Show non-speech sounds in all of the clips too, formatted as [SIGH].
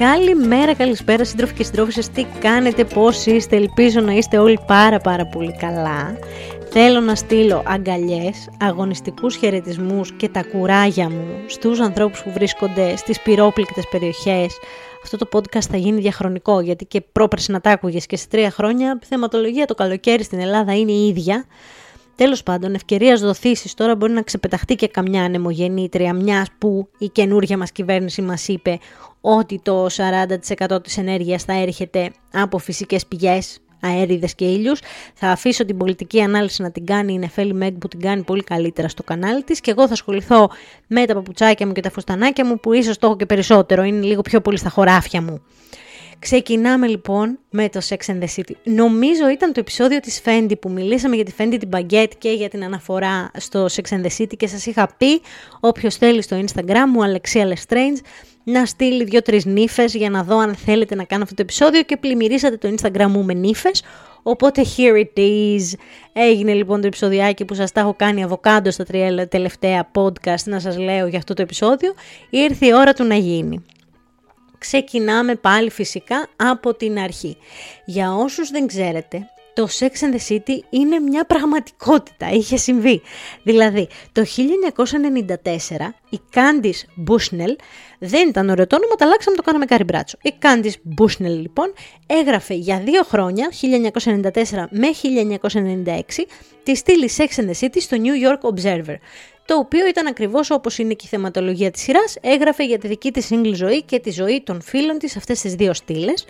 Καλημέρα, καλησπέρα σύντροφοι και συντρόφισσες, τι κάνετε, πώς είστε, ελπίζω να είστε όλοι πάρα πάρα πολύ καλά. Θέλω να στείλω αγκαλιές, αγωνιστικούς χαιρετισμούς και τα κουράγια μου στους ανθρώπους που βρίσκονται στις πυρόπληκτες περιοχές. Αυτό το podcast θα γίνει διαχρονικό γιατί και πρόπερση να τα άκουγες και σε τρία χρόνια θεματολογία το καλοκαίρι στην Ελλάδα είναι η ίδια. Τέλος πάντων, ευκαιρίας δοθήσεις τώρα μπορεί να ξεπεταχτεί και καμιά ανεμογεννήτρια, μιας που η καινούργια μας κυβέρνηση μας είπε ότι το 40% της ενέργειας θα έρχεται από φυσικές πηγές, αέριδες και ήλιους. Θα αφήσω την πολιτική ανάλυση να την κάνει η Νεφέλη Μέγκ που την κάνει πολύ καλύτερα στο κανάλι της και εγώ θα ασχοληθώ με τα παπουτσάκια μου και τα φουστανάκια μου που ίσως το έχω και περισσότερο, είναι λίγο πιο πολύ στα χωράφια μου. Ξεκινάμε λοιπόν με το Sex and the City. Νομίζω ήταν το επεισόδιο της Fendi που μιλήσαμε για τη Fendi την Baguette και για την αναφορά στο Sex and the City και σας είχα πει όποιος θέλει στο Instagram μου Αλεξία Lestrange να στείλει δύο-τρεις νύφες για να δω αν θέλετε να κάνω αυτό το επεισόδιο και πλημμυρίσατε το Instagram μου με νύφες. Οπότε here it is. Έγινε λοιπόν το επεισοδιάκι που σας τα έχω κάνει αβοκάντο στα τρία τελευταία podcast να σας λέω για αυτό το επεισόδιο. Ήρθε η ώρα του να γίνει. Ξεκινάμε πάλι φυσικά από την αρχή. Για όσους δεν ξέρετε, το Sex and the City είναι μια πραγματικότητα, είχε συμβεί. Δηλαδή, το 1994 η Candice Bushnell δεν ήταν ωραίο το όνομα, τα αλλάξαμε, το κάναμε κάρι μπράτσο. Η Candice Bushnell λοιπόν έγραφε για δύο χρόνια, 1994 με 1996, τη στήλη Sex and the City στο New York Observer το οποίο ήταν ακριβώς όπως είναι και η θεματολογία της σειράς, έγραφε για τη δική της single ζωή και τη ζωή των φίλων της αυτές τις δύο στήλες.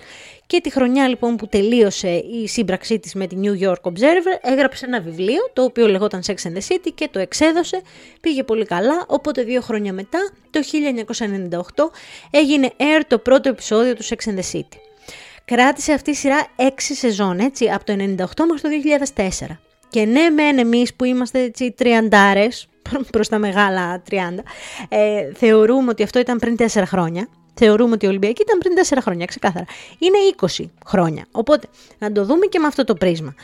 Και τη χρονιά λοιπόν που τελείωσε η σύμπραξή της με τη New York Observer έγραψε ένα βιβλίο το οποίο λεγόταν Sex and the City και το εξέδωσε, πήγε πολύ καλά, οπότε δύο χρόνια μετά, το 1998, έγινε air το πρώτο επεισόδιο του Sex and the City. Κράτησε αυτή η σειρά 6 σεζόν, έτσι, από το 1998 μέχρι το 2004. Και ναι, μεν εμείς που είμαστε έτσι τριαντάρες, προς τα μεγάλα 30, ε, θεωρούμε ότι αυτό ήταν πριν 4 χρόνια. Θεωρούμε ότι η Ολυμπιακή ήταν πριν 4 χρόνια, ξεκάθαρα. Είναι 20 χρόνια. Οπότε, να το δούμε και με αυτό το πρίσμα.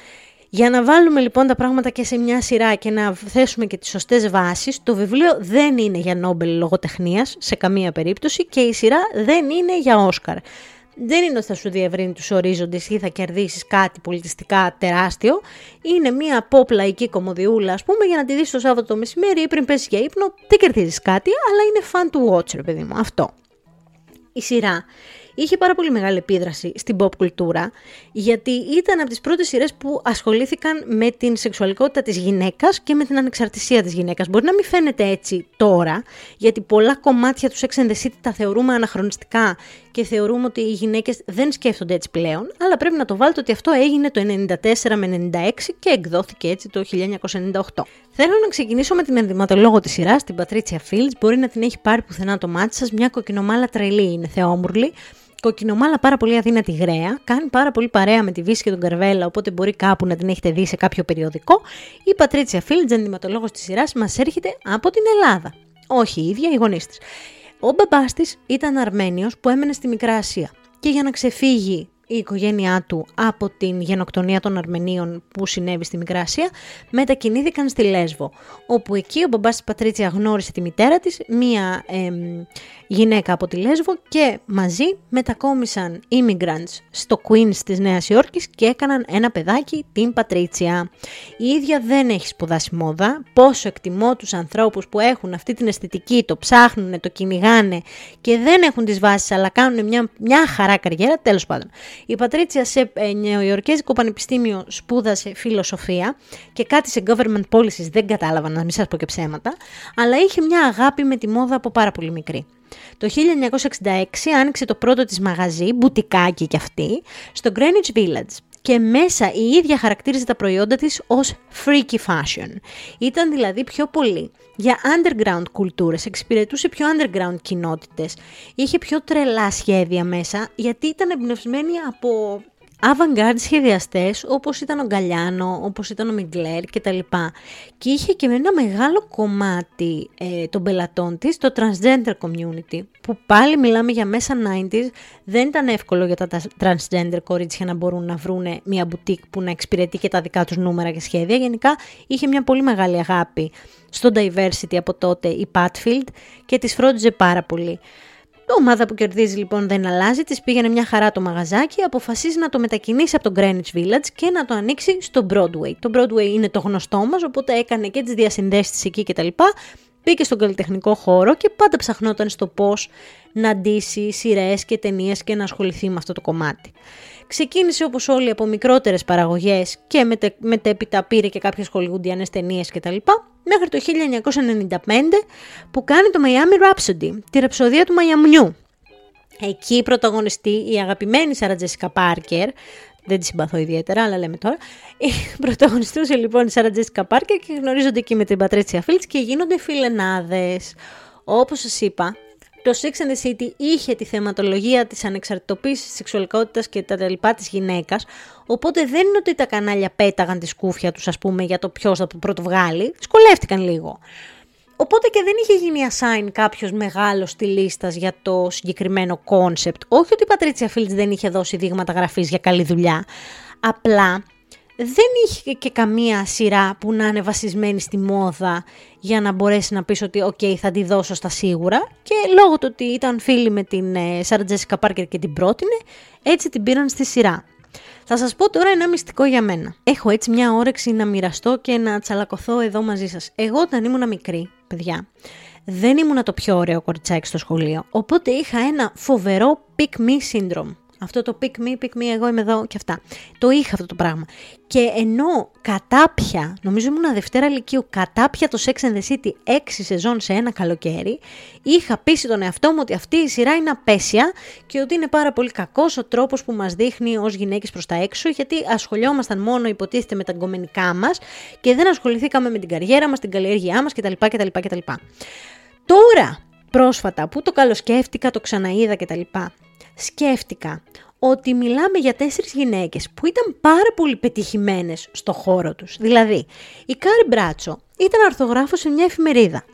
Για να βάλουμε λοιπόν τα πράγματα και σε μια σειρά και να θέσουμε και τις σωστές βάσεις, το βιβλίο δεν είναι για Νόμπελ λογοτεχνίας σε καμία περίπτωση και η σειρά δεν είναι για Όσκαρ δεν είναι ότι θα σου διευρύνει τους ορίζοντες ή θα κερδίσεις κάτι πολιτιστικά τεράστιο. Είναι μια pop λαϊκή κομμωδιούλα, ας πούμε, για να τη δεις το Σάββατο το μεσημέρι ή πριν πέσεις για ύπνο. Δεν κερδίζεις κάτι, αλλά είναι fun to watch, ρε παιδί μου. Αυτό. Η σειρά είχε πάρα πολύ μεγάλη επίδραση στην pop κουλτούρα, γιατί ήταν από τις πρώτες σειρές που ασχολήθηκαν με την σεξουαλικότητα της γυναίκας και με την ανεξαρτησία της γυναίκας. Μπορεί να μην φαίνεται έτσι τώρα, γιατί πολλά κομμάτια τους Sex and the City τα θεωρούμε αναχρονιστικά και θεωρούμε ότι οι γυναίκες δεν σκέφτονται έτσι πλέον, αλλά πρέπει να το βάλετε ότι αυτό έγινε το 94 με 96 και εκδόθηκε έτσι το 1998. Θέλω να ξεκινήσω με την ενδυματολόγο της σειράς, την Πατρίτσια Fields. Μπορεί να την έχει πάρει πουθενά το μάτι σας, μια κοκκινομάλα τρελή είναι, θεόμουρλη. Κοκκινομάλα πάρα πολύ αδύνατη γραία, κάνει πάρα πολύ παρέα με τη Βύση και τον Καρβέλα, οπότε μπορεί κάπου να την έχετε δει σε κάποιο περιοδικό. Η Πατρίτσια Φίλτζ, ενδυματολόγος της σειράς, μας έρχεται από την Ελλάδα. Όχι η ίδια, η γονείς της. Ο μπαμπάς της ήταν Αρμένιος που έμενε στη Μικρά Ασία. Και για να ξεφύγει η οικογένειά του από την γενοκτονία των Αρμενίων που συνέβη στη Μικρά Ασία, μετακινήθηκαν στη Λέσβο, όπου εκεί ο μπαμπάς της Πατρίτσια γνώρισε τη μητέρα της, μία γυναίκα από τη Λέσβο και μαζί μετακόμισαν immigrants στο Queens της Νέας Υόρκης και έκαναν ένα παιδάκι, την Πατρίτσια. Η ίδια δεν έχει σπουδάσει μόδα, πόσο εκτιμώ τους ανθρώπους που έχουν αυτή την αισθητική, το ψάχνουν, το κυνηγάνε και δεν έχουν τις βάσεις αλλά κάνουν μια, μια χαρά καριέρα, τέλος πάντων. Η Πατρίτσια σε ε, Νεοϊορκέζικο Πανεπιστήμιο σπούδασε φιλοσοφία και κάτι σε government policies δεν κατάλαβα να μην σας πω και ψέματα, αλλά είχε μια αγάπη με τη μόδα από πάρα πολύ μικρή. Το 1966 άνοιξε το πρώτο της μαγαζί, μπουτικάκι κι αυτή, στο Greenwich Village και μέσα η ίδια χαρακτήριζε τα προϊόντα της ως freaky fashion. Ήταν δηλαδή πιο πολύ για underground κουλτούρες, εξυπηρετούσε πιο underground κοινότητες, είχε πιο τρελά σχέδια μέσα γιατί ήταν εμπνευσμένη από avant-garde σχεδιαστές όπως ήταν ο Γκαλιάνο, όπως ήταν ο Μιγκλέρ κτλ. Και είχε και ένα μεγάλο κομμάτι ε, των πελατών της, το transgender community, που πάλι μιλάμε για μέσα 90s, δεν ήταν εύκολο για τα transgender κορίτσια να μπορούν να βρουν μια boutique που να εξυπηρετεί και τα δικά τους νούμερα και σχέδια. Γενικά είχε μια πολύ μεγάλη αγάπη στο diversity από τότε η Patfield και τις φρόντιζε πάρα πολύ. Ομάδα που κερδίζει λοιπόν δεν αλλάζει, της πήγαινε μια χαρά το μαγαζάκι, αποφασίζει να το μετακινήσει από το Greenwich Village και να το ανοίξει στο Broadway. Το Broadway είναι το γνωστό μα, οπότε έκανε και τις διασυνδέσεις εκεί κτλ. Μπήκε στον καλλιτεχνικό χώρο και πάντα ψαχνόταν στο πώς να ντύσει σειρές και ταινίες και να ασχοληθεί με αυτό το κομμάτι. Ξεκίνησε όπως όλοι από μικρότερες παραγωγές και μετε, μετέπειτα πήρε και κάποιες χολιγουντιανές ταινίες κτλ. Μέχρι το 1995 που κάνει το Miami Rhapsody, τη ραψοδία του Μαϊαμνιού. Εκεί πρωταγωνιστεί η αγαπημένη Σάρα Τζέσικα Πάρκερ, δεν τη συμπαθώ ιδιαίτερα, αλλά λέμε τώρα. Πρωταγωνιστούσε λοιπόν η Σάρα Τζέσικα Πάρκερ και γνωρίζονται εκεί με την Πατρίτσια Φιλντ και γίνονται φιλενάδες. Όπως σας είπα, το Sex and the City είχε τη θεματολογία της ανεξαρτητοποίησης της σεξουαλικότητας και τα λοιπά της γυναίκας, οπότε δεν είναι ότι τα κανάλια πέταγαν τη σκούφια τους, ας πούμε, για το ποιος θα το πρώτο βγάλει, σκαλώθηκαν λίγο. Οπότε και δεν είχε γίνει assign κάποιος μεγάλος στη λίστα για το συγκεκριμένο concept. Όχι ότι η Πατρίτσια Φιλντ δεν είχε δώσει δείγματα γραφής για καλή δουλειά, απλά δεν είχε και καμία σειρά που να είναι βασισμένη στη μόδα για να μπορέσει να πεις ότι «ΟΚ, θα τη δώσω στα σίγουρα» και λόγω του ότι ήταν φίλοι με την Σάρα Τζέσικα Πάρκερ και την πρότεινε, έτσι την πήραν στη σειρά. Θα σας πω τώρα ένα μυστικό για μένα. Έχω έτσι μια όρεξη να μοιραστώ και να τσαλακωθώ εδώ μαζί σας. Εγώ όταν ήμουν μικρή, παιδιά, δεν ήμουν το πιο ωραίο κοριτσάκι στο σχολείο, οπότε είχα ένα φοβερό pick me syndrome. Αυτό το pick me, pick me, εγώ είμαι εδώ και αυτά. Το είχα αυτό το πράγμα. Και ενώ κατάπια, νομίζω ήμουν Δευτέρα Λυκείου, κατάπια το Sex and the City 6 σεζόν σε ένα καλοκαίρι, είχα πείσει τον εαυτό μου ότι αυτή η σειρά είναι απέσια και ότι είναι πάρα πολύ κακός ο τρόπος που μας δείχνει ως γυναίκες προς τα έξω, γιατί ασχολιόμασταν μόνο υποτίθεται με τα γκομενικά μας και δεν ασχοληθήκαμε με την καριέρα μας, την καλλιέργειά μας κτλ. κτλ, κτλ. Τώρα, πρόσφατα, που το καλοσκέφτηκα, το ξαναείδα κτλ σκέφτηκα ότι μιλάμε για τέσσερις γυναίκες που ήταν πάρα πολύ πετυχημένες στο χώρο τους. Δηλαδή, η Κάρι Μπράντσο ήταν αρθογράφος σε μια εφημερίδα.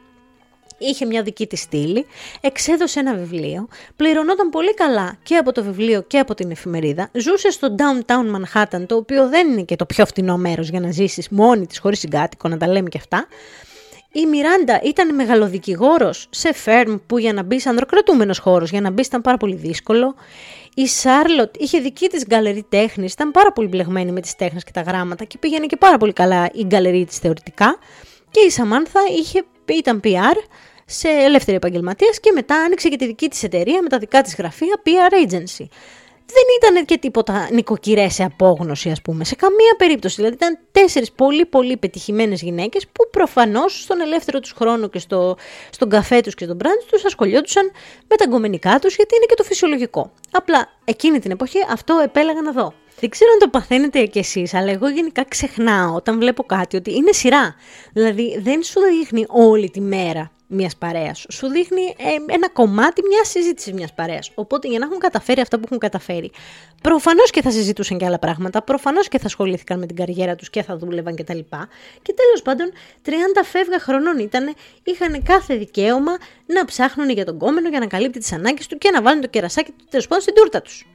Είχε μια δική της στήλη, εξέδωσε ένα βιβλίο, πληρωνόταν πολύ καλά και από το βιβλίο και από την εφημερίδα, ζούσε στο downtown Manhattan, το οποίο δεν είναι και το πιο φτηνό μέρος για να ζήσεις μόνη της χωρίς συγκάτοικο, να τα λέμε και αυτά, η Μιράντα ήταν μεγαλοδικηγόρος σε φέρμ που για να μπει ανδροκρατούμενος χώρος, για να μπεις ήταν πάρα πολύ δύσκολο. Η Σάρλοτ είχε δική της γκαλερί τέχνης, ήταν πάρα πολύ μπλεγμένη με τις τέχνες και τα γράμματα και πήγαινε και πάρα πολύ καλά η γκαλερί της θεωρητικά. Και η Σαμάνθα είχε, ήταν PR σε ελεύθερη επαγγελματίας και μετά άνοιξε και τη δική της εταιρεία με τα δικά της γραφεία PR Agency δεν ήταν και τίποτα νοικοκυρές σε απόγνωση, ας πούμε. Σε καμία περίπτωση. Δηλαδή, ήταν τέσσερις πολύ πολύ πετυχημένες γυναίκες που προφανώς στον ελεύθερο τους χρόνο και στο, στον καφέ τους και στον μπραντ τους ασχολιόντουσαν με τα γκομενικά τους, γιατί είναι και το φυσιολογικό. Απλά εκείνη την εποχή αυτό επέλεγα να δω. Δεν ξέρω αν το παθαίνετε κι εσείς, αλλά εγώ γενικά ξεχνάω όταν βλέπω κάτι ότι είναι σειρά. Δηλαδή δεν σου δείχνει όλη τη μέρα μιας παρέας. Σου δείχνει ε, ένα κομμάτι μιας συζήτησης μιας παρέας. Οπότε για να έχουν καταφέρει αυτά που έχουν καταφέρει, προφανώς και θα συζητούσαν και άλλα πράγματα, προφανώς και θα ασχολήθηκαν με την καριέρα τους και θα δούλευαν κτλ. Και, και τέλος πάντων, 30 φεύγα χρονών ήταν, είχαν κάθε δικαίωμα να ψάχνουν για τον κόμενο για να καλύπτει τις ανάγκες του και να βάλουν το κερασάκι του τέλος πάντων στην τούρτα τους.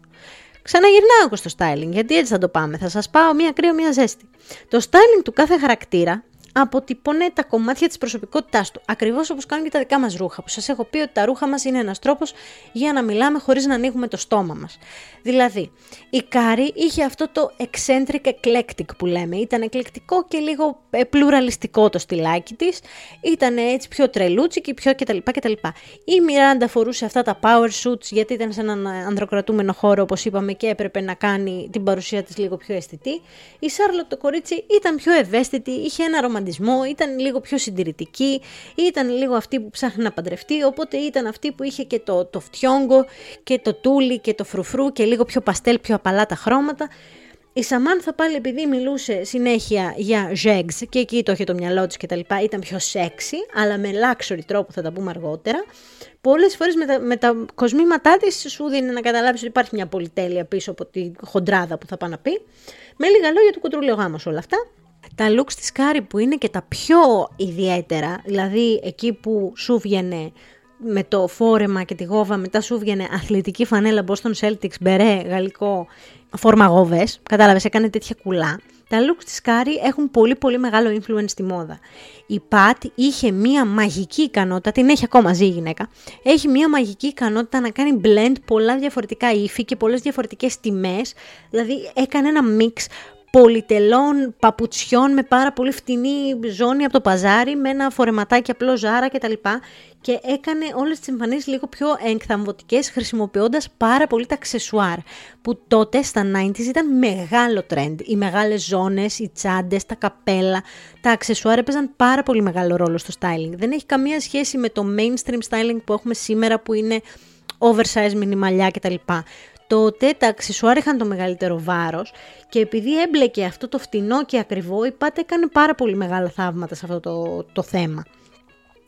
Ξαναγυρνάω εγώ στο styling, γιατί έτσι θα το πάμε. Θα σας πάω μία κρύο, μία ζέστη. Το styling του κάθε χαρακτήρα αποτυπώνει τα κομμάτια της προσωπικότητάς του. Ακριβώς όπως κάνουν και τα δικά μας ρούχα, που σας έχω πει ότι τα ρούχα μας είναι ένας τρόπος για να μιλάμε χωρίς να ανοίγουμε το στόμα μας. Δηλαδή, η Κάρη είχε αυτό το eccentric eclectic που λέμε. Ήταν εκλεκτικό και λίγο ε, πλουραλιστικό το στυλάκι της. Ήταν έτσι πιο τρελούτσικη, πιο κτλ. κτλ. Η Μιράντα φορούσε αυτά τα power suits γιατί ήταν σε έναν ανδροκρατούμενο χώρο όπως είπαμε και έπρεπε να κάνει την παρουσία της λίγο πιο αισθητή. Η Σάρλοτ το κορίτσι ήταν πιο ευαίσθητη, είχε ένα ρομαντικό ήταν λίγο πιο συντηρητική, ήταν λίγο αυτή που ψάχνει να παντρευτεί, οπότε ήταν αυτή που είχε και το, το φτιόγκο και το τούλι και το φρουφρού και λίγο πιο παστέλ, πιο απαλά τα χρώματα. Η Σαμάνθα πάλι επειδή μιλούσε συνέχεια για ζέγγς και εκεί το είχε το μυαλό της και τα λοιπά, ήταν πιο σεξι, αλλά με luxury τρόπο θα τα πούμε αργότερα. Πολλές φορές με τα, με τα κοσμήματά της σου δίνει να καταλάβεις ότι υπάρχει μια πολυτέλεια πίσω από τη χοντράδα που θα πάει να πει. Με λίγα λόγια του Κουτρούλη ο γάμος όλα αυτά τα looks της Κάρι που είναι και τα πιο ιδιαίτερα, δηλαδή εκεί που σου βγαινε με το φόρεμα και τη γόβα, μετά σου βγαινε αθλητική φανέλα Boston Celtics, μπερέ, γαλλικό, φόρμα γόβες, κατάλαβες, έκανε τέτοια κουλά. Τα looks της Κάρι έχουν πολύ πολύ μεγάλο influence στη μόδα. Η Πατ είχε μία μαγική ικανότητα, την έχει ακόμα ζει η γυναίκα, έχει μία μαγική ικανότητα να κάνει blend πολλά διαφορετικά ύφη και πολλές διαφορετικές τιμές, δηλαδή έκανε ένα mix πολυτελών παπουτσιών με πάρα πολύ φτηνή ζώνη από το παζάρι, με ένα φορεματάκι απλό Zara κτλ. Και έκανε όλες τις εμφανίσεις λίγο πιο εκθαμβωτικές χρησιμοποιώντας πάρα πολύ τα αξεσουάρ που τότε στα 90s ήταν μεγάλο trend. Οι μεγάλες ζώνες, οι τσάντες, τα καπέλα, τα αξεσουάρ έπαιζαν πάρα πολύ μεγάλο ρόλο στο styling. Δεν έχει καμία σχέση με το mainstream styling που έχουμε σήμερα που είναι oversize μινιμαλιά κτλ τότε τα αξισουάρ είχαν το μεγαλύτερο βάρος και επειδή έμπλεκε αυτό το φτηνό και ακριβό η Πάτε έκανε πάρα πολύ μεγάλα θαύματα σε αυτό το, το θέμα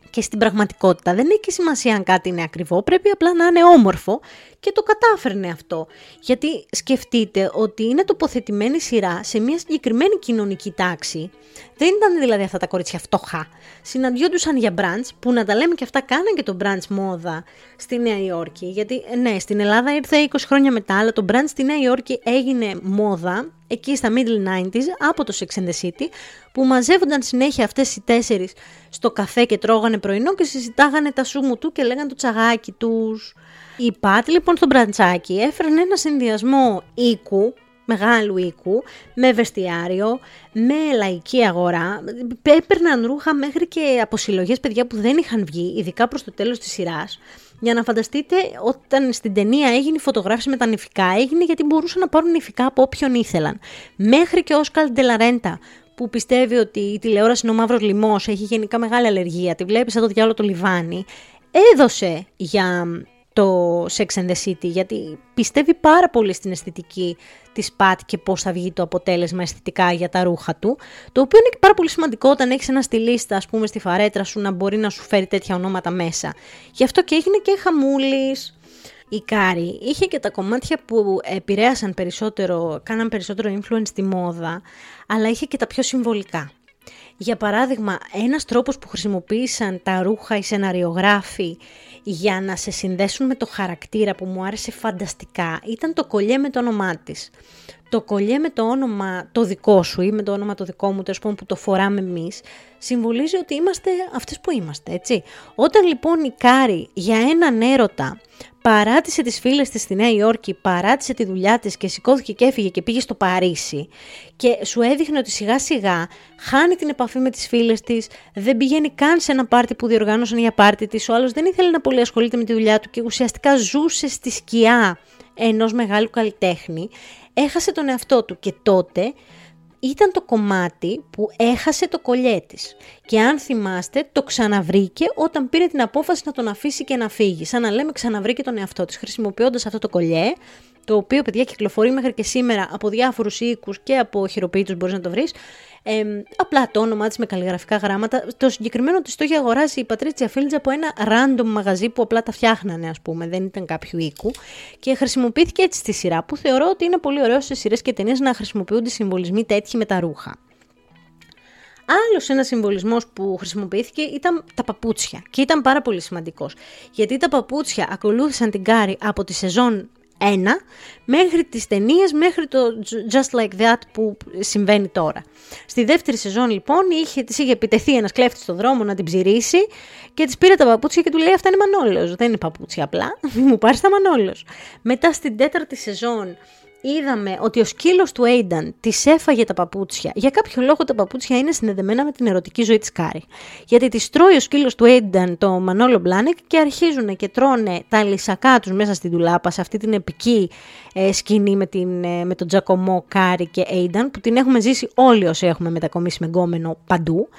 και στην πραγματικότητα δεν έχει σημασία αν κάτι είναι ακριβό, πρέπει απλά να είναι όμορφο και το κατάφερνε αυτό. Γιατί σκεφτείτε ότι είναι τοποθετημένη σειρά σε μια συγκεκριμένη κοινωνική τάξη. Δεν ήταν δηλαδή αυτά τα κορίτσια φτωχά. Συναντιόντουσαν για μπραντς, που να τα λέμε και αυτά κάναν και το μπραντς μόδα στη Νέα Υόρκη. Γιατί ναι, στην Ελλάδα ήρθε 20 χρόνια μετά, αλλά το μπραντς στη Νέα Υόρκη έγινε μόδα εκεί στα middle 90s από το Sex and the City που μαζεύονταν συνέχεια αυτές οι τέσσερις στο καφέ και τρώγανε πρωινό και συζητάγανε τα σούμου του και λέγανε το τσαγάκι τους. Η Πατ λοιπόν στο μπραντσάκι έφερνε ένα συνδυασμό οίκου, μεγάλου οίκου, με βεστιάριο, με λαϊκή αγορά. Έπαιρναν ρούχα μέχρι και από συλλογές παιδιά που δεν είχαν βγει, ειδικά προς το τέλος της σειράς. Για να φανταστείτε, όταν στην ταινία έγινε η φωτογράφηση με τα νηφικά, έγινε γιατί μπορούσαν να πάρουν νηφικά από όποιον ήθελαν. Μέχρι και ο Όσκαλ Ντελαρέντα, που πιστεύει ότι η τηλεόραση είναι ο μαύρος λοιμός, έχει γενικά μεγάλη αλλεργία, τη βλέπεις σαν το διάλογο το λιβάνι, έδωσε για το Sex and the City, γιατί πιστεύει πάρα πολύ στην αισθητική της Πατ και πώς θα βγει το αποτέλεσμα αισθητικά για τα ρούχα του, το οποίο είναι και πάρα πολύ σημαντικό όταν έχεις ένα στυλίστα, ας πούμε, στη φαρέτρα σου να μπορεί να σου φέρει τέτοια ονόματα μέσα. Γι' αυτό και έγινε και χαμούλης, η Κάρι είχε και τα κομμάτια που επηρέασαν περισσότερο, κάναν περισσότερο influence στη μόδα, αλλά είχε και τα πιο συμβολικά. Για παράδειγμα, ένας τρόπος που χρησιμοποίησαν τα ρούχα οι σεναριογράφοι για να σε συνδέσουν με το χαρακτήρα που μου άρεσε φανταστικά ήταν το κολλιέ με το όνομά της. Το κολλιέ με το όνομα το δικό σου ή με το όνομα το δικό μου, τέλος που το φοράμε εμείς, συμβολίζει ότι είμαστε αυτές που είμαστε, έτσι. Όταν λοιπόν η Κάρη για έναν έρωτα παράτησε τις φίλες της στη Νέα Υόρκη, παράτησε τη δουλειά της και σηκώθηκε και έφυγε και πήγε στο Παρίσι. Και σου έδειχνε ότι σιγά σιγά χάνει την επαφή με τις φίλες της, δεν πηγαίνει καν σε ένα πάρτι που διοργάνωσαν για πάρτι της, ο άλλος δεν ήθελε να πολύ ασχολείται με τη δουλειά του και ουσιαστικά ζούσε στη σκιά ενός μεγάλου καλλιτέχνη, έχασε τον εαυτό του και τότε ήταν το κομμάτι που έχασε το κολλιέ της. Και αν θυμάστε, το ξαναβρήκε όταν πήρε την απόφαση να τον αφήσει και να φύγει. Σαν να λέμε ξαναβρήκε τον εαυτό της, χρησιμοποιώντας αυτό το κολλιέ, το οποίο παιδιά κυκλοφορεί μέχρι και σήμερα από διάφορους οίκους και από χειροποίητους μπορείς να το βρεις, ε, απλά το όνομά της με καλλιγραφικά γράμματα. Το συγκεκριμένο της το είχε αγοράσει η Πατρίτσια Φίλτζ από ένα random μαγαζί που απλά τα φτιάχνανε, ας πούμε, δεν ήταν κάποιου οίκου. Και χρησιμοποιήθηκε έτσι στη σειρά, που θεωρώ ότι είναι πολύ ωραίο σε σειρές και ταινίες να χρησιμοποιούνται συμβολισμοί τέτοιοι με τα ρούχα. Άλλος ένας συμβολισμός που χρησιμοποιήθηκε ήταν τα παπούτσια και ήταν πάρα πολύ σημαντικός. Γιατί τα παπούτσια ακολούθησαν την Κάρι από τη σεζόν ένα, μέχρι τις ταινίες, μέχρι το Just Like That που συμβαίνει τώρα. Στη δεύτερη σεζόν λοιπόν είχε, της είχε επιτεθεί ένας κλέφτης στο δρόμο να την ψειρίσει και της πήρε τα παπούτσια και του λέει αυτά είναι Manolos, δεν είναι παπούτσια απλά, [LAUGHS] μου πάρεις τα Manolos. Μετά στην τέταρτη σεζόν είδαμε ότι ο σκύλος του Aidan της έφαγε τα παπούτσια. Για κάποιο λόγο τα παπούτσια είναι συνδεδεμένα με την ερωτική ζωή της Κάρι. Γιατί τη τρώει ο σκύλος του Aidan το Μανόλο Μπλάνεκ και αρχίζουν και τρώνε τα λυσακά τους μέσα στη δουλάπα, σε αυτή την επική ε, σκηνή με, την, ε, με τον Τζακωμό Κάρη και Aidan, που την έχουμε ζήσει όλοι όσοι έχουμε μετακομίσει με γκόμενο παντού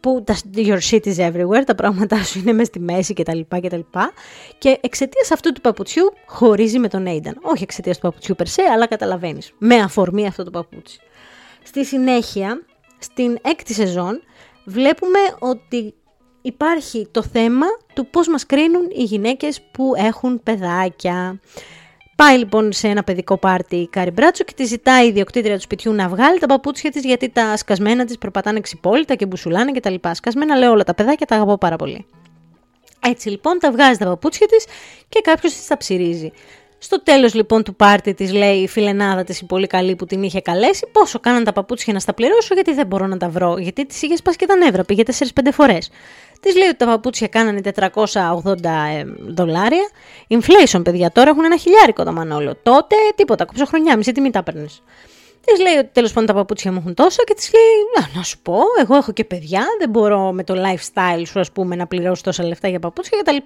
που τα your shit is everywhere, τα πράγματά σου είναι μέσα στη μέση κτλ. Και, και εξαιτίας αυτού του παπουτσιού χωρίζει με τον Aidan. Όχι εξαιτίας του παπουτσιού περσέ, αλλά καταλαβαίνεις. Με αφορμή αυτό το παπούτσι. Στη συνέχεια, στην έκτη σεζόν, βλέπουμε ότι υπάρχει το θέμα του πώς μας κρίνουν οι γυναίκες που έχουν παιδάκια. Πάει λοιπόν σε ένα παιδικό πάρτι η Κάρι Μπράτσο και τη ζητάει η ιδιοκτήτρια του σπιτιού να βγάλει τα παπούτσια της γιατί τα σκασμένα της περπατάνε ξυπόλυτα και μπουσουλάνε κτλ. Σκασμένα λέω όλα τα παιδάκια, τα αγαπώ πάρα πολύ. Έτσι λοιπόν τα βγάζει τα παπούτσια της και κάποιος της τα ψειρίζει. Στο τέλος λοιπόν του πάρτι της λέει η φιλενάδα της η πολύ καλή που την είχε καλέσει πόσο κάναν τα παπούτσια να στα πληρώσω γιατί δεν μπορώ να τα βρω γιατί της είχε σπάσει και τα νεύρα πήγε 4-5 φορές. Της λέει ότι τα παπούτσια κάνανε 480 ε, δολάρια. Inflation, παιδιά, τώρα έχουν ένα χιλιάρικο το μανόλο. Τότε τίποτα, κόψω χρονιά, μισή τιμή τα παίρνεις. Της λέει ότι τέλος πάντων τα παπούτσια μου έχουν τόσο και της λέει: Να, να σου πω, εγώ έχω και παιδιά, δεν μπορώ με το lifestyle σου, ας πούμε, να πληρώσω τόσα λεφτά για παπούτσια κτλ.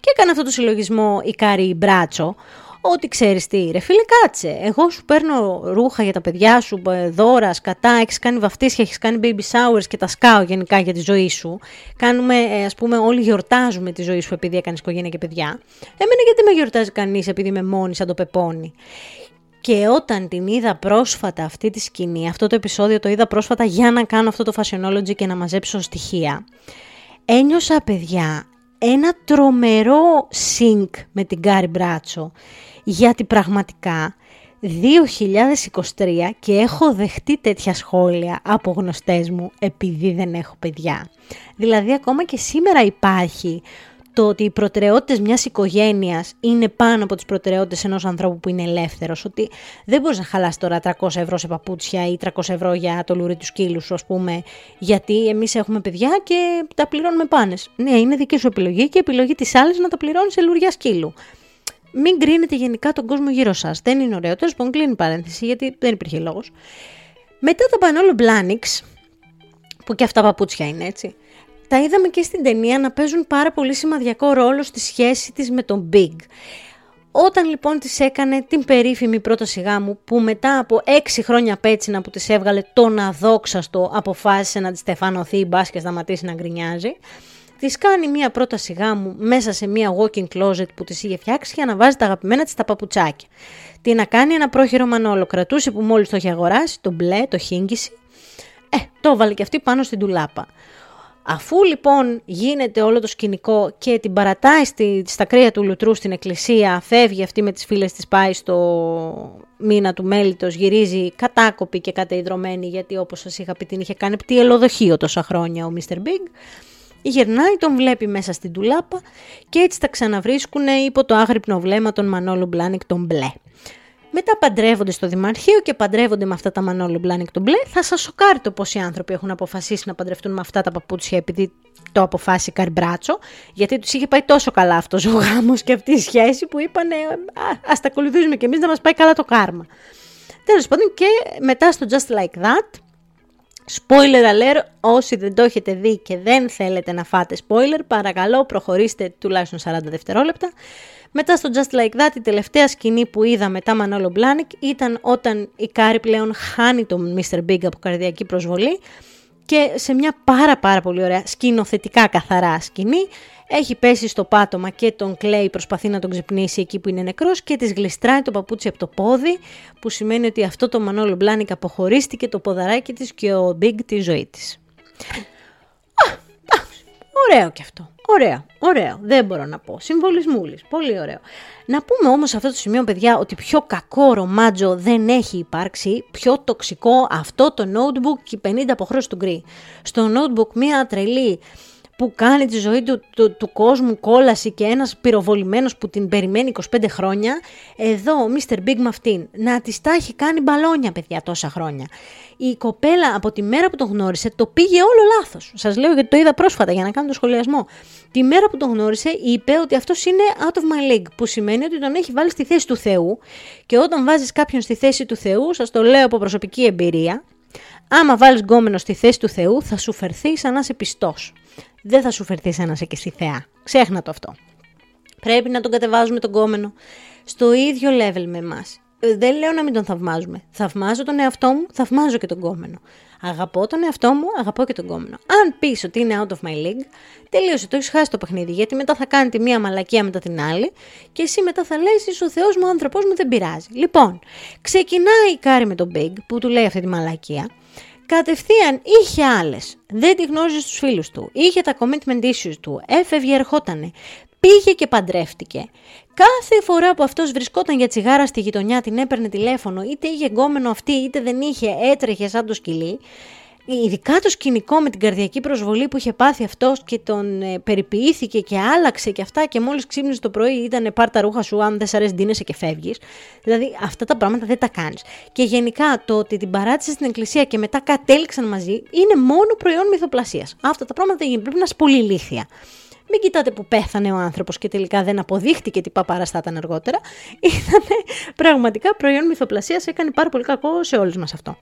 Και έκανε αυτό το συλλογισμό η Κάρι Μπράτσο, ότι ξέρεις τι, ρε φίλε, κάτσε. Εγώ σου παίρνω ρούχα για τα παιδιά σου, ε, δώρα, σκατά, έχεις κάνει βαφτίσια, έχεις κάνει baby showers και τα σκάω γενικά για τη ζωή σου. Κάνουμε, ε, ας πούμε, όλοι γιορτάζουμε τη ζωή σου επειδή έκανες οικογένεια και παιδιά. Εμένα γιατί δε με γιορτάζει κανείς επειδή είμαι μόνη, σαν το πεπόνι; Και όταν την είδα πρόσφατα αυτή τη σκηνή, αυτό το επεισόδιο το είδα πρόσφατα για να κάνω αυτό το fashionology και να μαζέψω στοιχεία, ένιωσα παιδιά ένα τρομερό sync με την Γκάρι Μπράτσο γιατί πραγματικά 2023 και έχω δεχτεί τέτοια σχόλια από γνωστές μου επειδή δεν έχω παιδιά. Δηλαδή ακόμα και σήμερα υπάρχει το ότι οι προτεραιότητες μιας οικογένειας είναι πάνω από τις προτεραιότητες ενός ανθρώπου που είναι ελεύθερος. Ότι δεν μπορείς να χαλάσει τώρα 300 ευρώ σε παπούτσια ή 300 ευρώ για το λουρί τους σκύλους σου, ας πούμε, γιατί εμείς έχουμε παιδιά και τα πληρώνουμε πάνες. Ναι, είναι δική σου επιλογή και επιλογή της άλλης να τα πληρώνει σε λουριά σκύλου μην κρίνετε γενικά τον κόσμο γύρω σας. Δεν είναι ωραίο. Τέλος πάντων, κλείνει η παρένθεση γιατί δεν υπήρχε λόγος. Μετά τα Πανόλο Μπλάνιξ, που και αυτά παπούτσια είναι έτσι, τα είδαμε και στην ταινία να παίζουν πάρα πολύ σημαδιακό ρόλο στη σχέση της με τον Big. Όταν λοιπόν της έκανε την περίφημη πρόταση γάμου που μετά από έξι χρόνια πέτσινα που της έβγαλε τον αδόξαστο αποφάσισε να της στεφανωθεί η μπάσκετ σταματήσει να γκρινιάζει, Της κάνει μία πρόταση γάμου μέσα σε μία walking closet που της είχε φτιάξει για να βάζει τα αγαπημένα της τα παπουτσάκια. Τι να κάνει ένα πρόχειρο μανόλο. Κρατούσε που μόλις το είχε αγοράσει, το μπλε, το χίγγιση. Ε, το έβαλε και αυτή πάνω στην τουλάπα. Αφού λοιπόν γίνεται όλο το σκηνικό και την παρατάει στη, στα κρύα του λουτρού στην εκκλησία, φεύγει αυτή με τις φίλες της, πάει στο μήνα του μέλητος, γυρίζει κατάκοπη και κατεϊδρωμένη γιατί όπως σας είχα πει την είχε κάνει πτυελοδοχείο τόσα χρόνια ο Mr. Big γυρνάει, τον βλέπει μέσα στην τουλάπα και έτσι τα ξαναβρίσκουν υπό το άγρυπνο βλέμμα των Manolo Blahnik τον μπλε. Μετά παντρεύονται στο Δημαρχείο και παντρεύονται με αυτά τα Manolo Blahnik τον μπλε. Θα σας σοκάρει το πόσοι άνθρωποι έχουν αποφασίσει να παντρευτούν με αυτά τα παπούτσια επειδή το αποφάσισε η Κάρι Μπράντσο, γιατί τους είχε πάει τόσο καλά αυτός ο γάμος και αυτή η σχέση που είπαν Α τα ακολουθήσουμε κι εμείς να μας πάει καλά το κάρμα. Τέλος πάντων, και μετά στο Just Like That, Spoiler alert, όσοι δεν το έχετε δει και δεν θέλετε να φάτε spoiler, παρακαλώ προχωρήστε τουλάχιστον 40 δευτερόλεπτα. Μετά στο Just Like That, η τελευταία σκηνή που είδα με τα Manolo Blahnik ήταν όταν η Κάρι πλέον χάνει τον Mr. Big από καρδιακή προσβολή και σε μια πάρα πάρα πολύ ωραία σκηνοθετικά καθαρά σκηνή έχει πέσει στο πάτωμα και τον κλαίει, προσπαθεί να τον ξυπνήσει εκεί που είναι νεκρός και της γλιστράει το παπούτσι από το πόδι, που σημαίνει ότι αυτό το Manolo Blahnik αποχωρίστηκε το ποδαράκι της και ο Big τη ζωή της. Ωραίο και αυτό. Ωραίο, ωραίο. Δεν μπορώ να πω. Συμβολισμούλης. Πολύ ωραίο. Να πούμε όμως σε αυτό το σημείο, παιδιά, ότι πιο κακό ρομάτζο δεν έχει υπάρξει, πιο τοξικό από το Notebook και 50 αποχρώσεις του γκρι. Στο Notebook μία τρελή που κάνει τη ζωή του, του, κόσμου κόλαση και ένας πυροβολημένος που την περιμένει 25 χρόνια, εδώ ο Mr. Big με αυτήν, να της τα έχει κάνει μπαλόνια παιδιά τόσα χρόνια. Η κοπέλα από τη μέρα που τον γνώρισε το πήγε όλο λάθος. Σας λέω γιατί το είδα πρόσφατα για να κάνω το σχολιασμό. Τη μέρα που τον γνώρισε είπε ότι αυτός είναι out of my league, που σημαίνει ότι τον έχει βάλει στη θέση του Θεού και όταν βάζεις κάποιον στη θέση του Θεού, σας το λέω από προσωπική εμπειρία, άμα βάλεις γκόμενο στη θέση του Θεού θα σου φερθεί σαν να είσαι πιστός δεν θα σου φερθεί ένα και εσύ θεά. Ξέχνα το αυτό. Πρέπει να τον κατεβάζουμε τον κόμενο στο ίδιο level με εμάς. Ε, δεν λέω να μην τον θαυμάζουμε. Θαυμάζω τον εαυτό μου, θαυμάζω και τον κόμενο. Αγαπώ τον εαυτό μου, αγαπώ και τον κόμενο. Αν πεις ότι είναι out of my league, τελείωσε, το έχεις χάσει το παιχνίδι. Γιατί μετά θα κάνει τη μία μαλακία μετά την άλλη και εσύ μετά θα λες: Είσαι ο Θεός μου, ο άνθρωπό μου δεν πειράζει. Λοιπόν, ξεκινάει η Κάρη με τον Big που του λέει αυτή τη μαλακία Κατευθείαν είχε άλλες. Δεν τη γνώριζε στους φίλους του. Είχε τα commitment issues του. Έφευγε, ερχότανε. Πήγε και παντρεύτηκε. Κάθε φορά που αυτός βρισκόταν για τσιγάρα στη γειτονιά, την έπαιρνε τηλέφωνο, είτε είχε γκόμενο αυτή, είτε δεν είχε, έτρεχε σαν το σκυλί. Ειδικά το σκηνικό με την καρδιακή προσβολή που είχε πάθει αυτός και τον ε, περιποιήθηκε και άλλαξε και αυτά και μόλις ξύπνησε το πρωί ήταν πάρ τα ρούχα σου αν δεν σ' αρέσει ντύνεσαι και φεύγεις. Δηλαδή αυτά τα πράγματα δεν τα κάνεις. Και γενικά το ότι την παράτησε στην εκκλησία και μετά κατέληξαν μαζί είναι μόνο προϊόν μυθοπλασίας. Αυτά τα πράγματα πρέπει να είσαι πολύ ηλίθια. Μην κοιτάτε που πέθανε ο άνθρωπος και τελικά δεν αποδείχτηκε τι παπάραστα ήταν αργότερα. Ήταν πραγματικά προϊόν μυθοπλασίας, έκανε πάρα πολύ κακό σε όλους μας αυτό.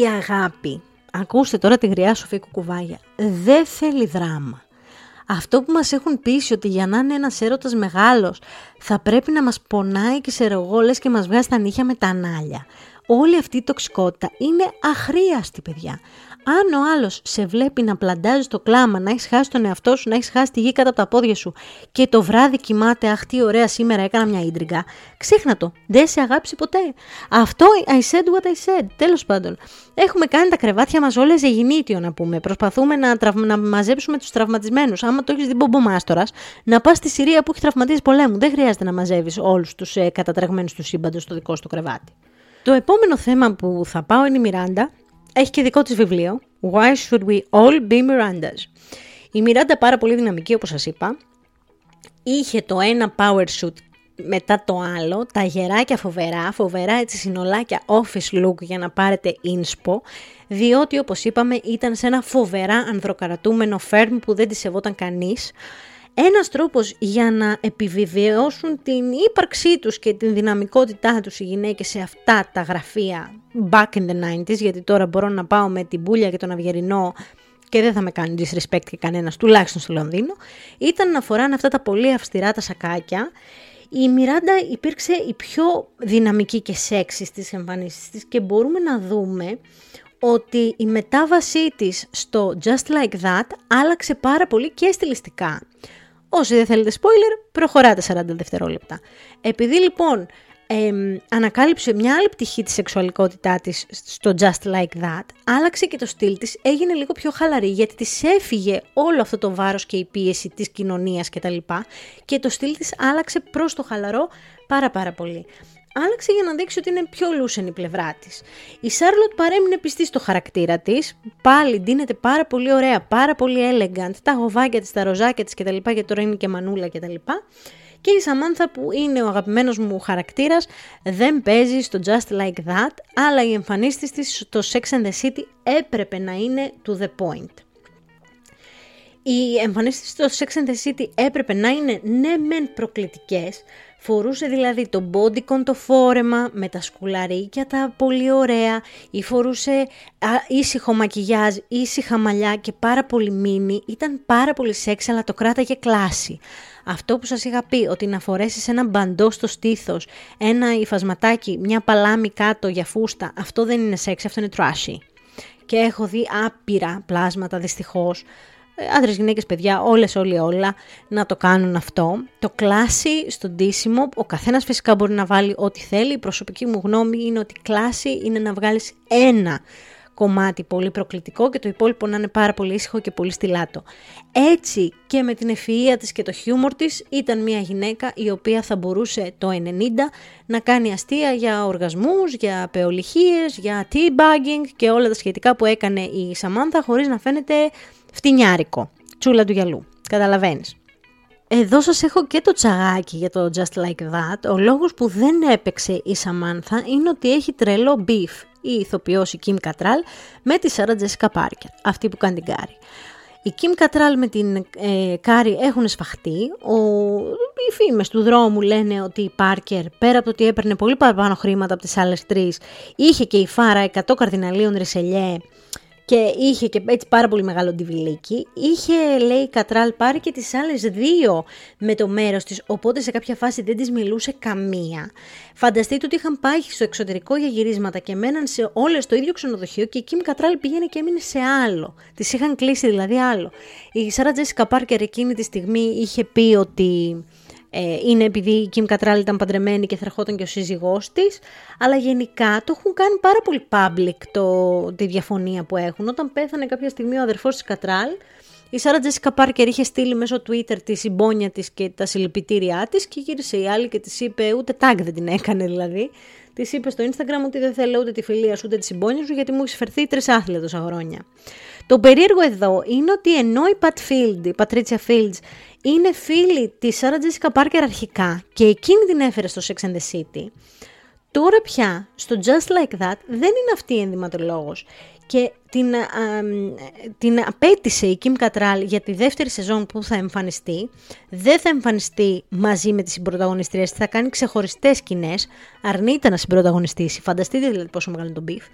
Η αγάπη, ακούστε τώρα τη γριά Σοφή Κουκουβάγια, δεν θέλει δράμα. Αυτό που μας έχουν πείσει ότι για να είναι ένας έρωτας μεγάλος θα πρέπει να μας πονάει και σε ρογόλες και μας βγάζει τα νύχια με τα ανάλια. Όλη αυτή η τοξικότητα είναι αχρίαστη παιδιά. Αν ο άλλος σε βλέπει να πλαντάζει το κλάμα, να έχεις χάσει τον εαυτό σου, να έχεις χάσει τη γη κάτω από τα πόδια σου και το βράδυ κοιμάται, Αχ, τι ωραία σήμερα έκανα μια ίντριγκα. Ξέχνα το. Δεν σε αγάπησε ποτέ. Αυτό I said what I said. Τέλος πάντων. Έχουμε κάνει τα κρεβάτια μας όλες ζεγινίτιο να πούμε. Προσπαθούμε να, τραυ... να μαζέψουμε τους τραυματισμένους. Άμα το έχεις δει μπομπομάστορα, να πας στη Συρία που έχει τραυματίσει πολέμου. Δεν χρειάζεται να μαζεύεις όλους τους ε, κατατρεγμένους τους σύμπαντος στο δικό σου κρεβάτι. Το επόμενο θέμα που θα πάω είναι η Μιράντα έχει και δικό της βιβλίο, Why Should We All Be Mirandas. Η Miranda πάρα πολύ δυναμική όπως σας είπα, είχε το ένα power suit μετά το άλλο, τα γεράκια φοβερά, φοβερά έτσι συνολάκια office look για να πάρετε inspo, διότι όπως είπαμε ήταν σε ένα φοβερά ανδροκαρατούμενο firm που δεν τη σεβόταν κανείς, ένας τρόπος για να επιβεβαιώσουν την ύπαρξή τους και την δυναμικότητά τους οι γυναίκες σε αυτά τα γραφεία back in the 90s, γιατί τώρα μπορώ να πάω με την πουλια και τον Αυγερινό και δεν θα με κάνει disrespect και κανένας, τουλάχιστον στο Λονδίνο, ήταν να φοράνε αυτά τα πολύ αυστηρά τα σακάκια. Η Μιράντα υπήρξε η πιο δυναμική και σεξι στις εμφανίσεις της και μπορούμε να δούμε ότι η μετάβασή της στο Just Like That άλλαξε πάρα πολύ και στιλιστικά. Όσοι δεν θέλετε spoiler, προχωράτε 40 δευτερόλεπτα. Επειδή λοιπόν ανακάλυψε μια άλλη πτυχή της σεξουαλικότητά της στο Just Like That, άλλαξε και το στυλ της, έγινε λίγο πιο χαλαρή γιατί της έφυγε όλο αυτό το βάρος και η πίεση της κοινωνίας κτλ. Και, και το στυλ της άλλαξε προς το χαλαρό πάρα πάρα πολύ άλλαξε για να δείξει ότι είναι πιο λούσενη η πλευρά της. Η Σάρλοτ παρέμεινε πιστή στο χαρακτήρα της. Πάλι ντύνεται πάρα πολύ ωραία, πάρα πολύ elegant. Τα γοβάκια της, τα ροζάκια της κτλ. Γιατί τώρα είναι και μανούλα κτλ. Και η Σαμάνθα που είναι ο αγαπημένος μου χαρακτήρας δεν παίζει στο Just Like That, αλλά οι εμφανίσεις της στο Sex and the City έπρεπε να είναι to the point. Οι εμφανίσεις στο Sex and the City έπρεπε να είναι ναι μεν προκλητικές, Φορούσε δηλαδή το bodycon το φόρεμα με τα σκουλαρίκια τα πολύ ωραία ή φορούσε ήσυχο μακιγιάζ, ήσυχα μαλλιά και πάρα πολύ μίνι. Ήταν πάρα πολύ σεξ αλλά το κράταγε κλάση. Αυτό που σας είχα πει ότι να φορέσεις ένα μπαντό στο στήθος, ένα υφασματάκι, μια παλάμη κάτω για φούστα, αυτό δεν είναι σεξ, αυτό είναι trashy. Και έχω δει άπειρα πλάσματα δυστυχώς ε, άντρες, γυναίκες, παιδιά, όλες, όλοι, όλα, να το κάνουν αυτό. Το κλάσι στον ντύσιμο, ο καθένας φυσικά μπορεί να βάλει ό,τι θέλει. Η προσωπική μου γνώμη είναι ότι κλάση είναι να βγάλεις ένα κομμάτι πολύ προκλητικό και το υπόλοιπο να είναι πάρα πολύ ήσυχο και πολύ στυλάτο. Έτσι και με την ευφυΐα της και το χιούμορ της ήταν μια γυναίκα η οποία θα μπορούσε το 90 να κάνει αστεία για οργασμούς, για πεολυχίες, για teabagging και όλα τα σχετικά που έκανε η Σαμάνθα χωρίς να φαίνεται φτηνιάρικο, τσούλα του γυαλού. Καταλαβαίνεις. Εδώ σας έχω και το τσαγάκι για το Just Like That. Ο λόγος που δεν έπαιξε η Σαμάνθα είναι ότι έχει τρελό beef η ηθοποιός η Kim Cattrall με τη Sarah Jessica Parker, αυτή που κάνει την Κάρη. Η Kim Cattrall με την ε, Κάρη έχουν σφαχτεί. Ο, οι φήμες του δρόμου λένε ότι η Πάρκερ, πέρα από το ότι έπαιρνε πολύ παραπάνω χρήματα από τις άλλες τρεις, είχε και η Φάρα 100 καρδιναλίων ρισελιέ και είχε και έτσι πάρα πολύ μεγάλο ντιβιλίκι. Είχε, λέει, Κατράλ πάρει και τις άλλες δύο με το μέρος της, οπότε σε κάποια φάση δεν τις μιλούσε καμία. Φανταστείτε ότι είχαν πάει στο εξωτερικό για γυρίσματα και μέναν σε όλες το ίδιο ξενοδοχείο και η Κιμ Κατράλ πήγαινε και έμεινε σε άλλο. Τις είχαν κλείσει δηλαδή άλλο. Η Σάρα Τζέσικα Πάρκερ εκείνη τη στιγμή είχε πει ότι ε, είναι επειδή η Kim Κατράλ ήταν παντρεμένη και θα ερχόταν και ο σύζυγός της, αλλά γενικά το έχουν κάνει πάρα πολύ public το, τη διαφωνία που έχουν. Όταν πέθανε κάποια στιγμή ο αδερφός της Κατράλ, Η Σάρα Τζέσικα Πάρκερ είχε στείλει μέσω Twitter τη συμπόνια της και τα συλληπιτήριά της και γύρισε η άλλη και της είπε, ούτε tag δεν την έκανε δηλαδή. Της είπε στο Instagram ότι δεν θέλω ούτε τη φιλία σου ούτε τη συμπόνια σου γιατί μου έχεις φερθεί τρεις άθλια τόσα χρόνια. Το περίεργο εδώ είναι ότι ενώ η Pat Field, η Patricia Fields, είναι φίλη της Sarah Jessica Parker αρχικά και εκείνη την έφερε στο Sex and the City, τώρα πια στο Just Like That δεν είναι αυτή η ενδυματολόγος και την, α, την απέτησε η Kim Cattrall για τη δεύτερη σεζόν που θα εμφανιστεί. Δεν θα εμφανιστεί μαζί με τις συμπροταγωνιστρίες, θα κάνει ξεχωριστές σκηνές. αρνείται να συμπροταγωνιστήσει, φανταστείτε δηλαδή πόσο μεγάλο είναι το beef.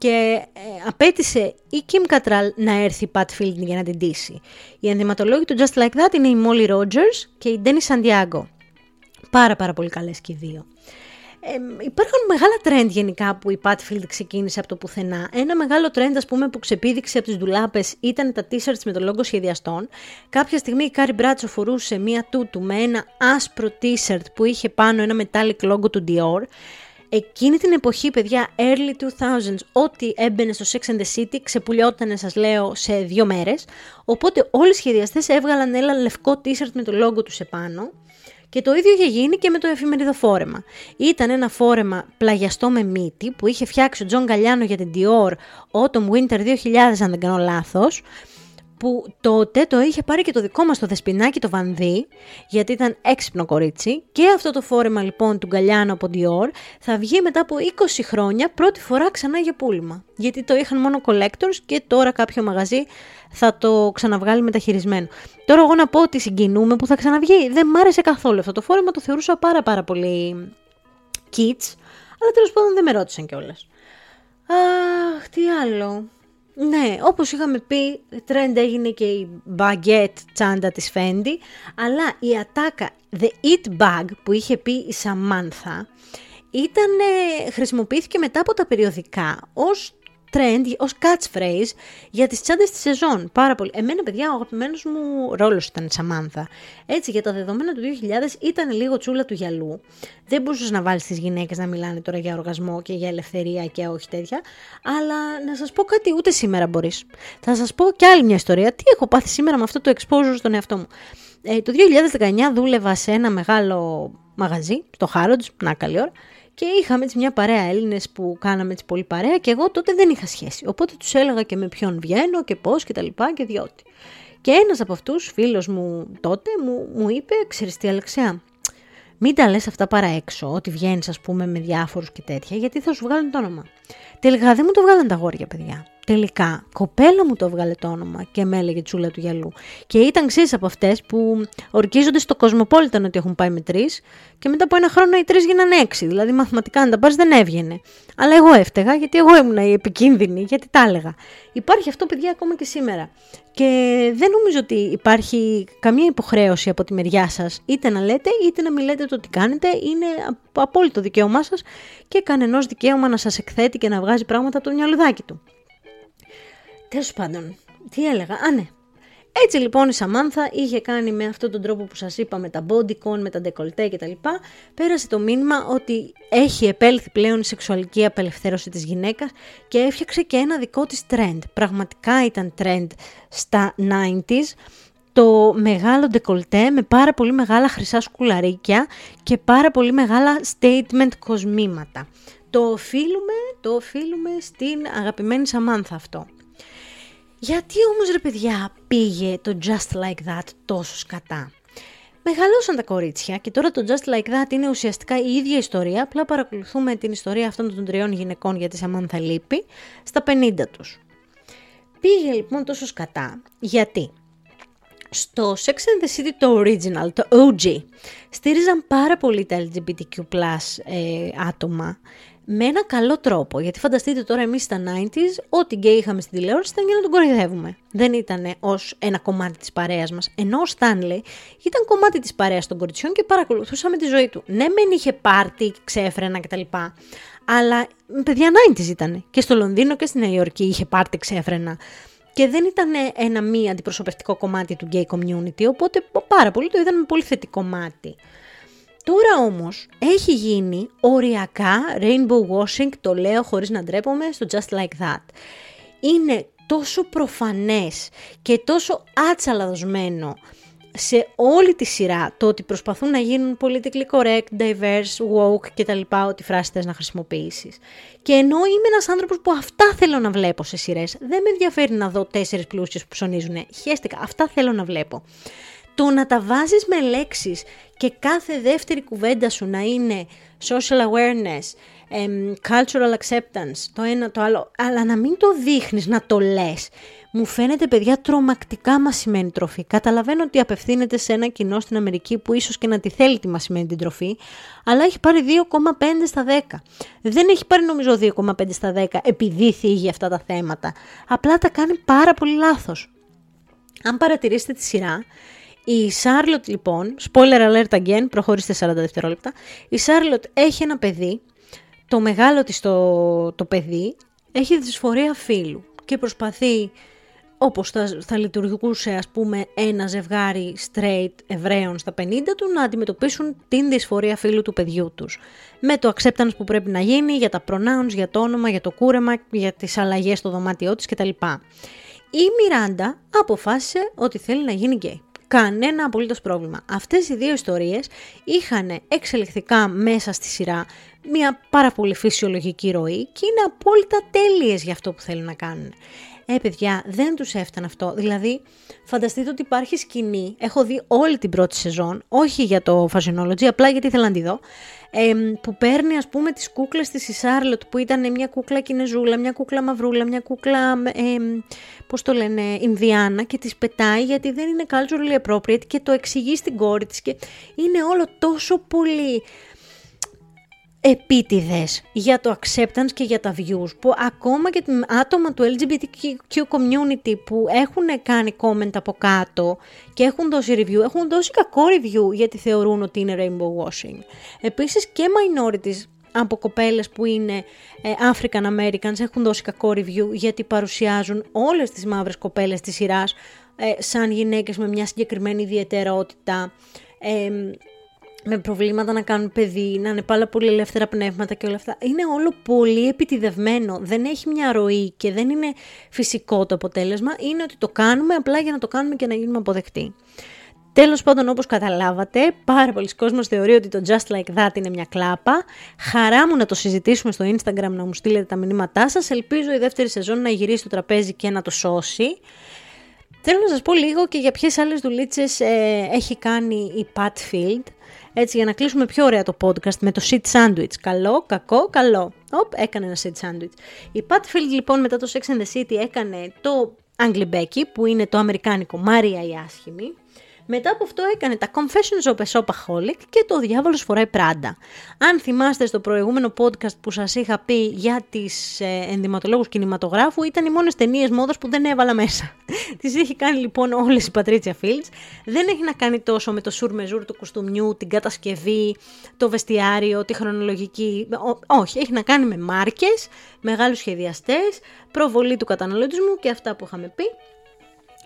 Και ε, απαίτησε η Kim Cattrall να έρθει η Pat Field για να την ντύσει. Οι ενδυματολόγοι του Just Like That είναι η Molly Rogers και η Danny Santiago. Πάρα πάρα πολύ καλές και οι δύο. Ε, υπάρχουν μεγάλα trend γενικά που η Pat Field ξεκίνησε από το πουθενά. Ένα μεγάλο trend ας πούμε που ξεπήδησε από τις ντουλάπες ήταν τα t-shirts με το λόγο σχεδιαστών. Κάποια στιγμή η Κάρι Μπράντσο φορούσε μία τούτου με ένα άσπρο t-shirt που είχε πάνω ένα metallic logo του Dior. Εκείνη την εποχή, παιδιά, early 2000s, ό,τι έμπαινε στο Sex and the City ξεπουλιότανε, σας λέω, σε δύο μέρες. Οπότε όλοι οι σχεδιαστές έβγαλαν ένα λευκό t-shirt με το logo τους επάνω. Και το ίδιο είχε γίνει και με το εφημερίδα φόρεμα. Ήταν ένα φόρεμα πλαγιαστό με μύτη που είχε φτιάξει ο Τζον Γκαλιάνο για την Dior Autumn Winter 2000 αν δεν κάνω λάθος που τότε το είχε πάρει και το δικό μας το δεσπινάκι το Βανδί, γιατί ήταν έξυπνο κορίτσι. Και αυτό το φόρεμα λοιπόν του Γκαλιάνο από Dior θα βγει μετά από 20 χρόνια πρώτη φορά ξανά για πούλημα. Γιατί το είχαν μόνο collectors και τώρα κάποιο μαγαζί θα το ξαναβγάλει μεταχειρισμένο. Τώρα εγώ να πω ότι συγκινούμε που θα ξαναβγεί. Δεν μ' άρεσε καθόλου αυτό το φόρεμα, το θεωρούσα πάρα πάρα πολύ kids, αλλά τέλος πάντων δεν με ρώτησαν κιόλας. Αχ, τι άλλο. Ναι, όπως είχαμε πει, trend έγινε και η baguette τσάντα της Fendi, αλλά η ατάκα The Eat Bag που είχε πει η Samantha, ήταν, χρησιμοποιήθηκε μετά από τα περιοδικά ως trend, ως catchphrase για τις τσάντες της σεζόν. Πάρα πολύ. Εμένα, παιδιά, ο αγαπημένος μου ρόλος ήταν η Σαμάνθα. Έτσι, για τα δεδομένα του 2000 ήταν λίγο τσούλα του γυαλού. Δεν μπορούσες να βάλεις τις γυναίκες να μιλάνε τώρα για οργασμό και για ελευθερία και όχι τέτοια. Αλλά να σας πω κάτι, ούτε σήμερα μπορείς. Θα σας πω κι άλλη μια ιστορία. Τι έχω πάθει σήμερα με αυτό το exposure στον εαυτό μου. Ε, το 2019 δούλευα σε ένα μεγάλο μαγαζί, στο Harrods, να καλή ώρα, και είχαμε έτσι μια παρέα Έλληνες που κάναμε έτσι πολύ παρέα και εγώ τότε δεν είχα σχέση. Οπότε τους έλεγα και με ποιον βγαίνω και πώς και τα λοιπά και διότι. Και ένας από αυτούς, φίλος μου τότε, μου, μου είπε: Ξέρεις τι, Αλεξέα, μην τα λες αυτά παρά έξω, ότι βγαίνεις, ας πούμε, με διάφορους και τέτοια, γιατί θα σου βγάλουν το όνομα. Τελικά δεν μου το βγάλαν τα γόρια, παιδιά. Τελικά, κοπέλα μου το έβγαλε το όνομα και με έλεγε τσούλα του γυαλού. Και ήταν ξύ από αυτές που ορκίζονται στο Κοσμοπόλιταν ότι έχουν πάει με τρεις και μετά από ένα χρόνο οι τρεις γίνανε έξι. Δηλαδή, μαθηματικά, αν τα πάρεις, δεν έβγαινε. Αλλά εγώ έφταιγα γιατί εγώ ήμουν η επικίνδυνη, γιατί τα έλεγα. Υπάρχει αυτό, παιδιά, ακόμα και σήμερα. Και δεν νομίζω ότι υπάρχει καμία υποχρέωση από τη μεριά σας είτε να λέτε είτε να μιλάτε το τι κάνετε. Είναι απόλυτο δικαίωμά σας και κανενός δικαίωμα να σας εκθέτει και να βγάζει πράγματα από το μυαλουδάκι του. Τέλος πάντων, τι έλεγα. Α, ναι. Έτσι λοιπόν η Σαμάνθα είχε κάνει με αυτόν τον τρόπο που σας είπα με τα bodycon, με τα ντεκολτέ κτλ. Πέρασε το μήνυμα ότι έχει επέλθει πλέον η σεξουαλική απελευθέρωση της γυναίκας και έφτιαξε και ένα δικό της trend. Πραγματικά ήταν trend στα 90s το μεγάλο ντεκολτέ με πάρα πολύ μεγάλα χρυσά σκουλαρίκια και πάρα πολύ μεγάλα statement κοσμήματα. Το οφείλουμε, το οφείλουμε στην αγαπημένη Σαμάνθα αυτό. Γιατί όμως ρε παιδιά πήγε το Just Like That τόσο σκατά; Μεγαλώσαν τα κορίτσια και τώρα το Just Like That είναι ουσιαστικά η ίδια ιστορία, απλά παρακολουθούμε την ιστορία αυτών των τριών γυναικών για τη Σαμάνθα Λύπη στα 50 τους. Πήγε λοιπόν τόσο σκατά, γιατί; Στο Sex and the City το original, το OG, στήριζαν πάρα πολύ τα LGBTQ ε, άτομα με ένα καλό τρόπο. Γιατί φανταστείτε τώρα εμείς στα 90s, ό,τι γκέι είχαμε στην τηλεόραση ήταν για να τον κοροϊδεύουμε. Δεν ήταν ως ένα κομμάτι της παρέας μας. Ενώ ο Στάνλεϊ ήταν κομμάτι της παρέας των κοριτσιών και παρακολουθούσαμε τη ζωή του. Ναι, μεν είχε πάρτι, ξέφρενα κτλ. Αλλά παιδιά 90s ήταν. Και στο Λονδίνο και στη Νέα Υόρκη είχε πάρτι, ξέφρενα. Και δεν ήταν ένα μη αντιπροσωπευτικό κομμάτι του gay community, οπότε πάρα πολύ το είδαν με πολύ θετικό μάτι. Τώρα όμως έχει γίνει οριακά rainbow washing, το λέω χωρίς να ντρέπομαι, στο Just Like That. Είναι τόσο προφανές και τόσο άτσαλα δοσμένο σε όλη τη σειρά το ότι προσπαθούν να γίνουν politically correct, diverse, woke και τα λοιπά, ό,τι φράση θες να χρησιμοποιήσεις. Και ενώ είμαι ένας άνθρωπος που αυτά θέλω να βλέπω σε σειρές, δεν με ενδιαφέρει να δω τέσσερις πλούσιες που ψωνίζουν. Χαίστηκα, αυτά θέλω να βλέπω. Το να τα βάζεις με λέξεις και κάθε δεύτερη κουβέντα σου να είναι social awareness, cultural acceptance, το ένα το άλλο, αλλά να μην το δείχνεις, να το λες. Μου φαίνεται παιδιά τρομακτικά μασημένη τροφή. Καταλαβαίνω ότι απευθύνεται σε ένα κοινό στην Αμερική που ίσως και να τη θέλει τη μασημένη την τροφή, αλλά έχει πάρει 2,5 στα 10. Δεν έχει πάρει νομίζω 2,5 στα 10 επειδή θίγει αυτά τα θέματα. Απλά τα κάνει πάρα πολύ λάθος. Αν παρατηρήσετε τη σειρά, η Σάρλοτ λοιπόν, spoiler alert again, προχωρήστε 40 δευτερόλεπτα, η Σάρλοτ έχει ένα παιδί το μεγάλο της το, το παιδί έχει δυσφορία φίλου και προσπαθεί όπως θα, θα λειτουργούσε ας πούμε ένα ζευγάρι straight Εβραίων στα 50 του να αντιμετωπίσουν την δυσφορία φίλου του παιδιού τους. Με το acceptance που πρέπει να γίνει για τα pronouns, για το όνομα, για το κούρεμα, για τις αλλαγές στο δωμάτιό της κτλ. Η Μιράντα αποφάσισε ότι θέλει να γίνει γκέι. Κανένα απολύτως πρόβλημα. Αυτές οι δύο ιστορίες είχαν εξελιχθικά μέσα στη σειρά μια πάρα πολύ φυσιολογική ροή και είναι απόλυτα τέλειες για αυτό που θέλουν να κάνουν. Ε, παιδιά, δεν τους έφτανε αυτό. Δηλαδή, φανταστείτε ότι υπάρχει σκηνή, έχω δει όλη την πρώτη σεζόν, όχι για το Fashionology, απλά γιατί ήθελα να τη δω, ε, που παίρνει ας πούμε τις κούκλες της η Σάρλοτ που ήταν μια κούκλα κινεζούλα, μια κούκλα μαυρούλα, μια κούκλα, ε, πώς το λένε, Ινδιάνα και τις πετάει γιατί δεν είναι culturally appropriate και το εξηγεί στην κόρη της και είναι όλο τόσο πολύ επίτηδες για το acceptance και για τα views που ακόμα και άτομα του LGBTQ community που έχουν κάνει comment από κάτω και έχουν δώσει review, έχουν δώσει κακό review γιατί θεωρούν ότι είναι rainbow washing. Επίσης και minorities από κοπέλες που είναι ε, African Americans έχουν δώσει κακό review γιατί παρουσιάζουν όλες τις μαύρες κοπέλες της σειράς ε, σαν γυναίκες με μια συγκεκριμένη ιδιαιτερότητα ε, με προβλήματα να κάνουν παιδί, να είναι πάρα πολύ ελεύθερα πνεύματα και όλα αυτά. Είναι όλο πολύ επιτιδευμένο. Δεν έχει μια ροή και δεν είναι φυσικό το αποτέλεσμα. Είναι ότι το κάνουμε απλά για να το κάνουμε και να γίνουμε αποδεκτοί. Τέλος πάντων, όπως καταλάβατε, πάρα πολλοί κόσμοι θεωρεί ότι το Just Like That είναι μια κλάπα. Χαρά μου να το συζητήσουμε στο Instagram, να μου στείλετε τα μηνύματά σας. Ελπίζω η δεύτερη σεζόν να γυρίσει το τραπέζι και να το σώσει. Θέλω να σας πω λίγο και για ποιες άλλες δουλίτσες ε, έχει κάνει η Pat Field. Έτσι, για να κλείσουμε πιο ωραία το podcast με το seat sandwich. Καλό, κακό, καλό. Οπ, έκανε ένα seat sandwich. Η Pat Field λοιπόν μετά το Sex and the City έκανε το Angry Becky που είναι το αμερικάνικο Μάρια η άσχημη. Μετά από αυτό έκανε τα Confessions of a Shopaholic και το Διάβολος φοράει πράντα. Αν θυμάστε στο προηγούμενο podcast που σας είχα πει για τις ε, ενδυματολόγους κινηματογράφου, ήταν οι μόνες ταινίες μόδας που δεν έβαλα μέσα. [LAUGHS] τις έχει κάνει λοιπόν όλες η Πατρίτσια Fields. Δεν έχει να κάνει τόσο με το σουρ μεζούρ του κουστούμιου, την κατασκευή, το βεστιάριο, τη χρονολογική. όχι, έχει να κάνει με μάρκες, μεγάλους σχεδιαστές, προβολή του καταναλωτισμού και αυτά που είχαμε πει.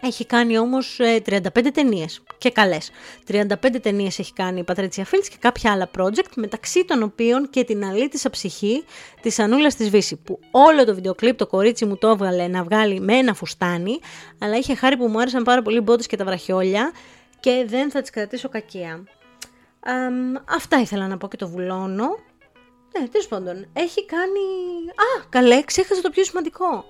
Έχει κάνει όμως 35 ε, ταινίες και καλές. 35 ταινίες έχει κάνει η Πατρέτσια Φίλτς και κάποια άλλα project, μεταξύ των οποίων και την αλήτησα ψυχή της Ανούλας της Βύση, που όλο το βιντεοκλίπ το κορίτσι μου το έβγαλε να βγάλει με ένα φουστάνι, αλλά είχε χάρη που μου άρεσαν πάρα πολύ οι μπότες και τα βραχιόλια και δεν θα τις κρατήσω κακία. αυτά ήθελα να πω και το βουλώνω. Ναι, τέλος πάντων, έχει κάνει... Α, καλέ, ξέχασα το πιο σημαντικό.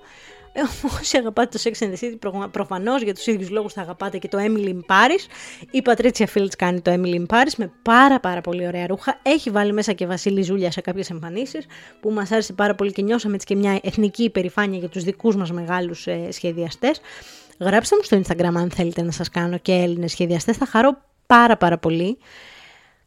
Όσοι αγαπάτε το Sex and the City, προφανώς για τους ίδιους λόγους θα αγαπάτε και το Emily in Paris. Η Πατρίτσια Fields κάνει το Emily in Paris με πάρα πάρα πολύ ωραία ρούχα. Έχει βάλει μέσα και Βασίλη Ζούλια σε κάποιες εμφανίσεις που μας άρεσε πάρα πολύ και νιώσαμε έτσι και μια εθνική υπερηφάνεια για τους δικούς μας μεγάλους ε, σχεδιαστές. Γράψτε μου στο Instagram αν θέλετε να σας κάνω και Έλληνες σχεδιαστές. Θα χαρώ πάρα πάρα πολύ.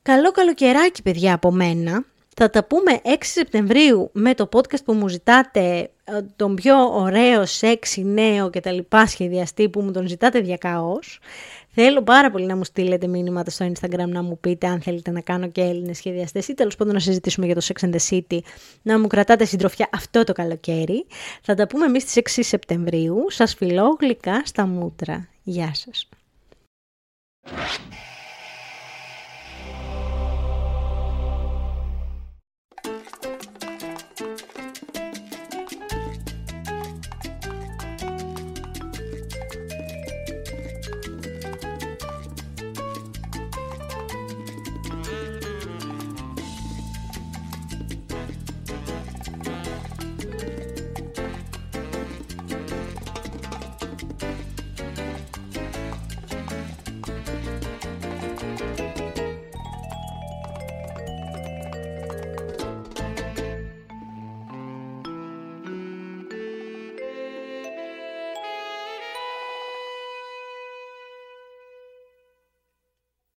Καλό καλοκαιράκι παιδιά από μένα. Θα τα πούμε 6 Σεπτεμβρίου με το podcast που μου ζητάτε ε, τον πιο ωραίο, σεξι, νέο και τα λοιπά σχεδιαστή που μου τον ζητάτε διακαώς. Θέλω πάρα πολύ να μου στείλετε μήνυματα στο Instagram να μου πείτε αν θέλετε να κάνω και Έλληνες σχεδιαστές ή τέλος πάντων να συζητήσουμε για το Sex and the City, να μου κρατάτε συντροφιά αυτό το καλοκαίρι. Θα τα πούμε εμείς στις 6 Σεπτεμβρίου. Σας φιλώ γλυκά στα μούτρα. Γεια σας.